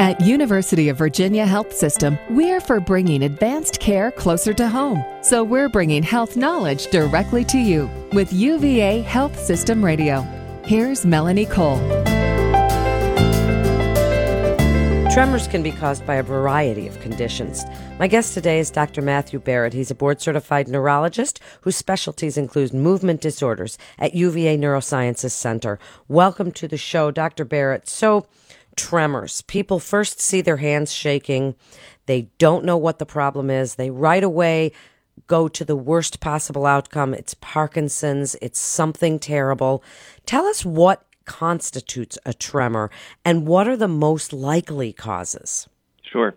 At University of Virginia Health System, we're for bringing advanced care closer to home. So we're bringing health knowledge directly to you with UVA Health System Radio. Here's Melanie Cole. Tremors can be caused by a variety of conditions. My guest today is Dr. Matthew Barrett. He's a board certified neurologist whose specialties include movement disorders at UVA Neurosciences Center. Welcome to the show, Dr. Barrett. So, tremors. People first see their hands shaking. They don't know what the problem is. They right away go to the worst possible outcome. It's Parkinson's. It's something terrible. Tell us what constitutes a tremor and what are the most likely causes? Sure.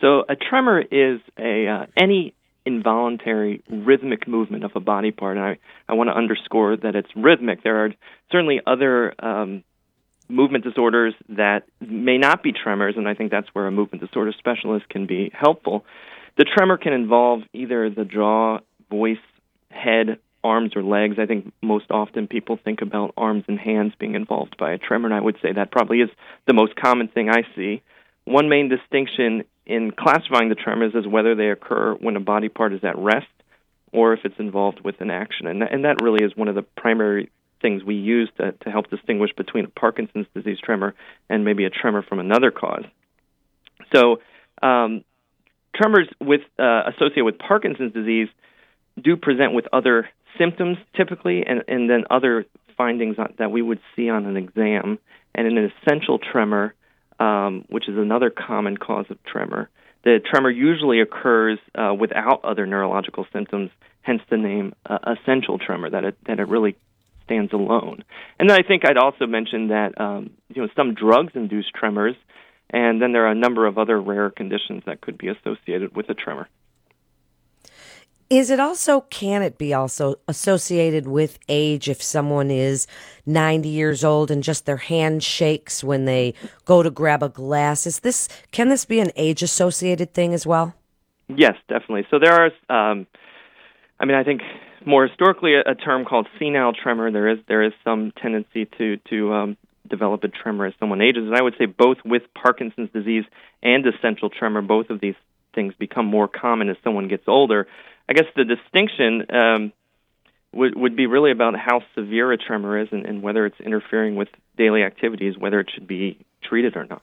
So a tremor is a uh, any involuntary rhythmic movement of a body part, and I, I want to underscore that it's rhythmic. There are certainly other um, movement disorders that may not be tremors, and I think that's where a movement disorder specialist can be helpful. The tremor can involve either the jaw, voice, head, arms, or legs. I think most often people think about arms and hands being involved by a tremor, and I would say that probably is the most common thing I see. One main distinction in classifying the tremors is whether they occur when a body part is at rest or if it's involved with an action. And that, and that really is one of the primary things we use to, to help distinguish between a Parkinson's disease tremor and maybe a tremor from another cause. So, um, tremors with uh, associated with Parkinson's disease do present with other symptoms typically, and, and then other findings that we would see on an exam. And in an essential tremor, um, which is another common cause of tremor, the tremor usually occurs uh, without other neurological symptoms, hence the name uh, essential tremor. That it that it really stands alone. And then I think I'd also mention that um, you know some drugs induce tremors, and then there are a number of other rare conditions that could be associated with a tremor. Is it also, can it be also associated with age if someone is 90 years old and just their hand shakes when they go to grab a glass? Is this, can this be an age associated thing as well? Yes, definitely. So there are, um, I mean, I think more historically a, a, term called senile tremor. There is there is some tendency to to um, develop a tremor as someone ages, and I would say both with Parkinson's disease and essential tremor, both of these things become more common as someone gets older. I guess the distinction um, would would be really about how severe a tremor is and, and whether it's interfering with daily activities, whether it should be treated or not.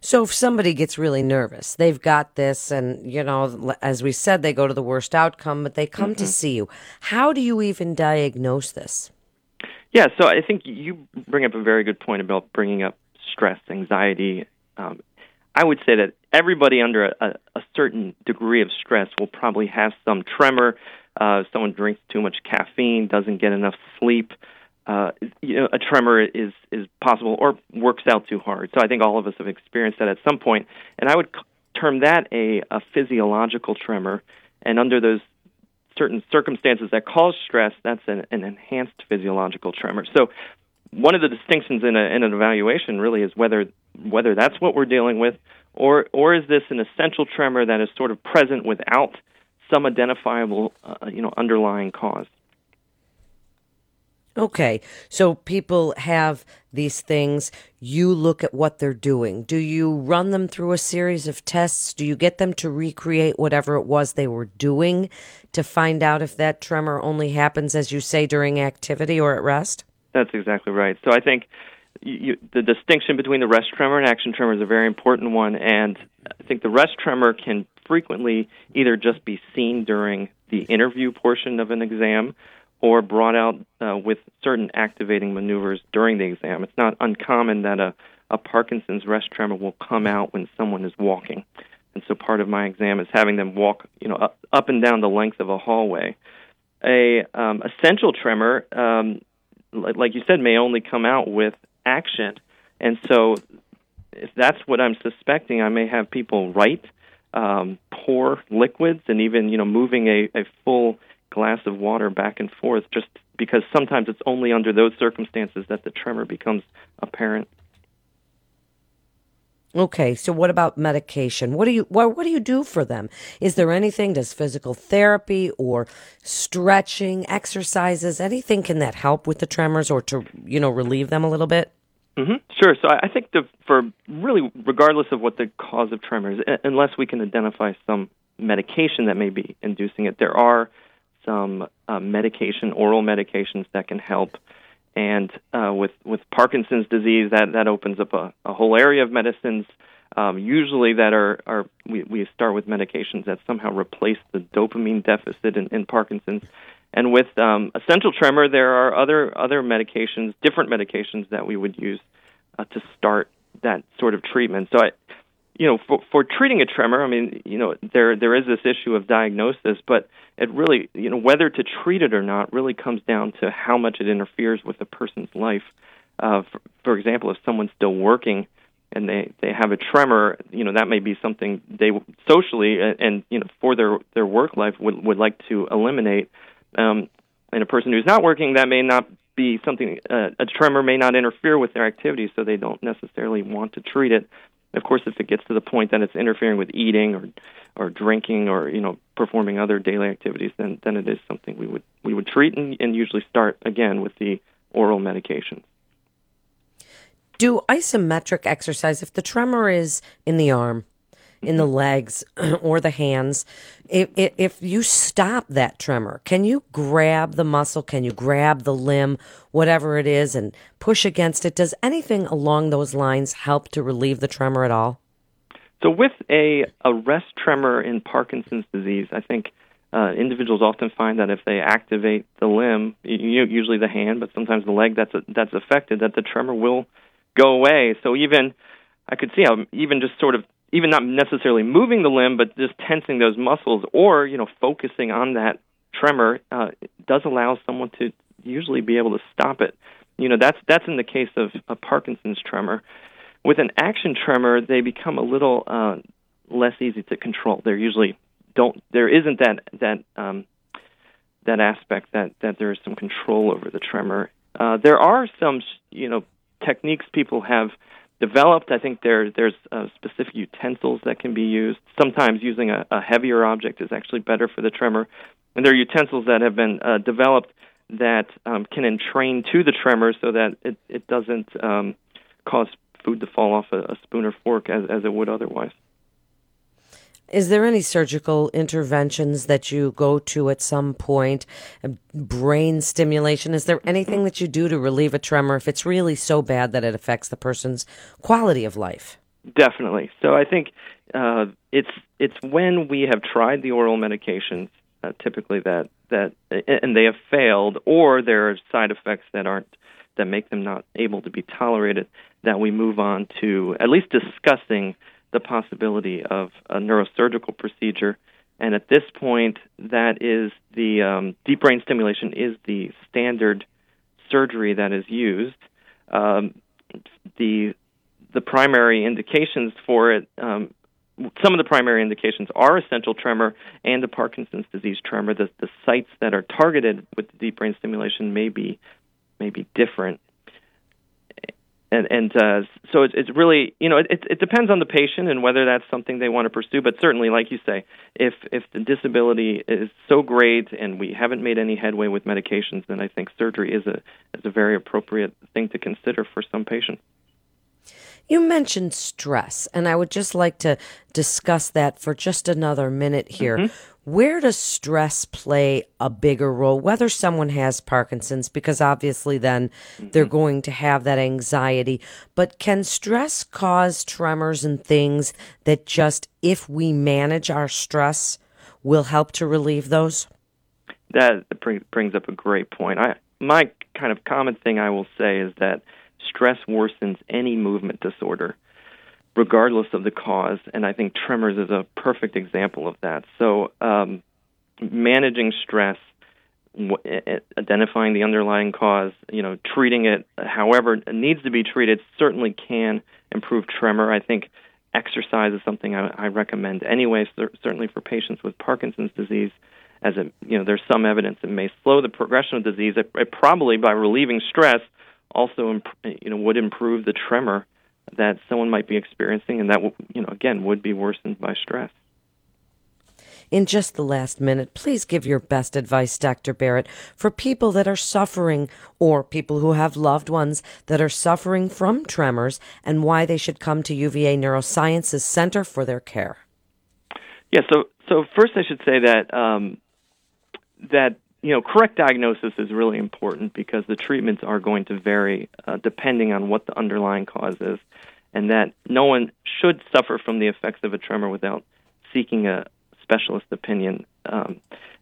So if somebody gets really nervous, they've got this, and you know, as we said, they go to the worst outcome, but they come mm-hmm. to see you. How do you even diagnose this? Yeah, so I think you bring up a very good point about bringing up stress, anxiety. Um, I would say that everybody under a, a, certain degree of stress will probably have some tremor. Uh, someone drinks too much caffeine, doesn't get enough sleep, uh, you know, a tremor is is possible or works out too hard. So I think all of us have experienced that at some point, and I would term that a, a physiological tremor. And under those certain circumstances that cause stress, that's an, an enhanced physiological tremor. So one of the distinctions in, a, in an evaluation really is whether whether that's what we're dealing with, or or is this an essential tremor that is sort of present without some identifiable, uh, you know, underlying cause. Okay, so people have these things. You look at what they're doing. Do you run them through a series of tests? Do you get them to recreate whatever it was they were doing to find out if that tremor only happens, as you say, during activity or at rest? That's exactly right. So I think you, the distinction between the rest tremor and action tremor is a very important one. And I think the rest tremor can frequently either just be seen during the interview portion of an exam or brought out uh, with certain activating maneuvers during the exam. It's not uncommon that a, a Parkinson's rest tremor will come out when someone is walking. And so part of my exam is having them walk, you know, up, up and down the length of a hallway. A um, essential tremor, um, like you said, may only come out with action. And so if that's what I'm suspecting, I may have people write, um, pour liquids, and even, you know, moving a, a full glass of water back and forth just because sometimes it's only under those circumstances that the tremor becomes apparent. Okay, so what about medication? What do you what, what do you do for them? Is there anything does physical therapy or stretching, exercises, anything can that help with the tremors or to, you know, relieve them a little bit? Mm-hmm. Sure. So I think the, for really, regardless of what the cause of tremors, unless we can identify some medication that may be inducing it, there are some uh, medication, oral medications that can help. And uh, with with Parkinson's disease, that that opens up a, a whole area of medicines. Um, usually, that are are we, we start with medications that somehow replace the dopamine deficit in, in Parkinson's. And with um, essential tremor, there are other other medications, different medications that we would use uh, to start that sort of treatment. So, I, you know, for, for treating a tremor, I mean, you know, there there is this issue of diagnosis, but it really, you know, whether to treat it or not really comes down to how much it interferes with a person's life. Uh, for, for example, if someone's still working and they they have a tremor, you know, that may be something they socially and, and you know for their their work life would would like to eliminate. Um, and a person who's not working, that may not be something. Uh, a tremor may not interfere with their activities, so they don't necessarily want to treat it. Of course, if it gets to the point that it's interfering with eating or or drinking or you know performing other daily activities, then then it is something we would we would treat and, and usually start again with the oral medications. Do isometric exercise if the tremor is in the arm, in the legs or the hands. If, if you stop that tremor, can you grab the muscle? Can you grab the limb, whatever it is, and push against it? Does anything along those lines help to relieve the tremor at all? So, with a, a rest tremor in Parkinson's disease, I think uh, individuals often find that if they activate the limb, usually the hand, but sometimes the leg that's that's affected, that the tremor will go away. So even I could see how even just sort of even not necessarily moving the limb, but just tensing those muscles or you know focusing on that tremor uh, does allow someone to usually be able to stop it. You know that's that's in the case of a Parkinson's tremor. With an action tremor, they become a little uh, less easy to control. They're usually don't there isn't that that um, that aspect that that there is some control over the tremor. Uh, there are some you know techniques people have developed. I think there there's uh, specific utensils that can be used. Sometimes using a, a, heavier object is actually better for the tremor, and there are utensils that have been uh, developed that um, can entrain to the tremor so that it it doesn't um, cause food to fall off a, a spoon or fork as as it would otherwise. Is there any surgical interventions that you go to at some point? Brain stimulation? Is there anything that you do to relieve a tremor if it's really so bad that it affects the person's quality of life? Definitely. So I think uh, it's it's when we have tried the oral medications, uh, typically that that and they have failed, or there are side effects that aren't that make them not able to be tolerated, that we move on to at least discussing the possibility of a neurosurgical procedure. And at this point, that is the um, deep brain stimulation is the standard surgery that is used. Um, the the primary indications for it, um, some of the primary indications are essential tremor and the Parkinson's disease tremor. The, the sites that are targeted with the deep brain stimulation may be may be different and and uh, so it's it's really you know it it depends on the patient and whether that's something they want to pursue. But certainly, like you say, if if the disability is so great and we haven't made any headway with medications, then I think surgery is a is a very appropriate thing to consider for some patients. You mentioned stress, and I would just like to discuss that for just another minute here. Mm-hmm. Where does stress play a bigger role? Whether someone has Parkinson's, because obviously then mm-hmm. they're going to have that anxiety, but can stress cause tremors and things that just, if we manage our stress, will help to relieve those? That brings up a great point. I, my kind of common thing I will say is that stress worsens any movement disorder regardless of the cause. And I think tremors is a perfect example of that. So, um, managing stress, identifying the underlying cause, you know, treating it however it needs to be treated certainly can improve tremor. I think exercise is something I, I recommend anyway, certainly for patients with Parkinson's disease. As a, you know, there's some evidence it may slow the progression of disease. It, it probably by relieving stress also, imp- you know, would improve the tremor that someone might be experiencing, and that you know again would be worsened by stress. In just the last minute, please give your best advice, Dr. Barrett, for people that are suffering or people who have loved ones that are suffering from tremors and why they should come to UVA Neurosciences Center for their care. Yeah, so so first I should say that um, that you know correct diagnosis is really important because the treatments are going to vary uh, depending on what the underlying cause is and that no one should suffer from the effects of a tremor without seeking a specialist opinion. Um,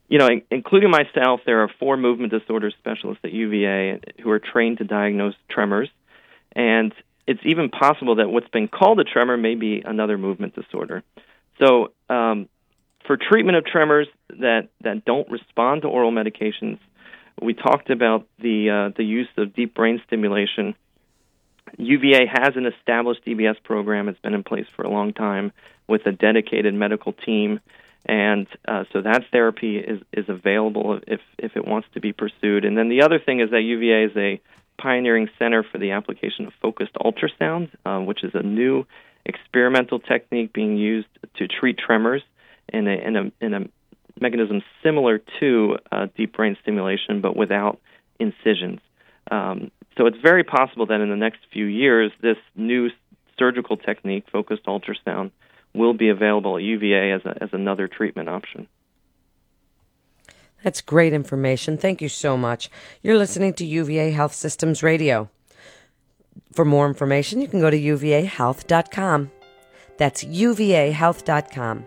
you know, including myself, there are four movement disorder specialists at UVA who are trained to diagnose tremors, and it's even possible that what's been called a tremor may be another movement disorder. So, um, for treatment of tremors that, that don't respond to oral medications, we talked about the uh, the use of deep brain stimulation UVA has an established DBS program. It's been in place for a long time with a dedicated medical team, and uh, so that therapy is is available if if it wants to be pursued. And then the other thing is that UVA is a pioneering center for the application of focused ultrasound, uh, which is a new experimental technique being used to treat tremors in a in a, in a mechanism similar to uh, deep brain stimulation, but without incisions. Um, so it's very possible that in the next few years, this new surgical technique, focused ultrasound, will be available at UVA as, a, as another treatment option. That's great information. Thank you so much. You're listening to UVA Health Systems Radio. For more information, you can go to uvahealth.com. That's uvahealth.com.